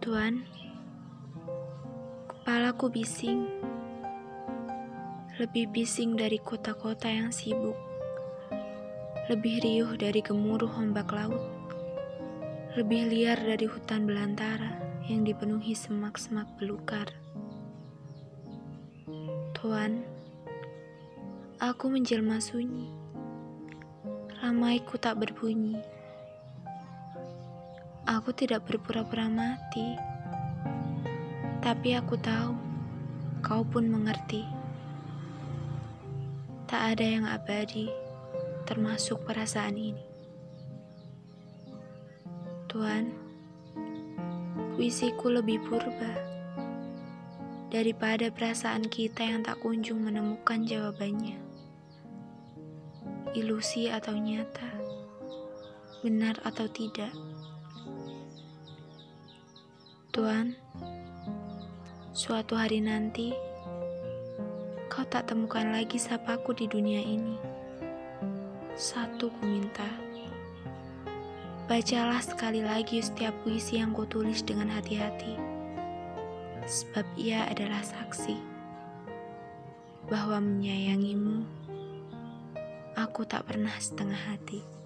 Tuhan, kepalaku bising. Lebih bising dari kota-kota yang sibuk. Lebih riuh dari gemuruh ombak laut. Lebih liar dari hutan belantara yang dipenuhi semak-semak belukar. Tuhan, aku menjelma sunyi. Ramaiku tak berbunyi Aku tidak berpura-pura mati, tapi aku tahu kau pun mengerti. Tak ada yang abadi, termasuk perasaan ini. Tuhan, puisiku lebih purba daripada perasaan kita yang tak kunjung menemukan jawabannya. Ilusi atau nyata, benar atau tidak. Tuhan, suatu hari nanti kau tak temukan lagi sapaku di dunia ini. Satu ku minta, bacalah sekali lagi setiap puisi yang kau tulis dengan hati-hati, sebab ia adalah saksi bahwa menyayangimu, aku tak pernah setengah hati.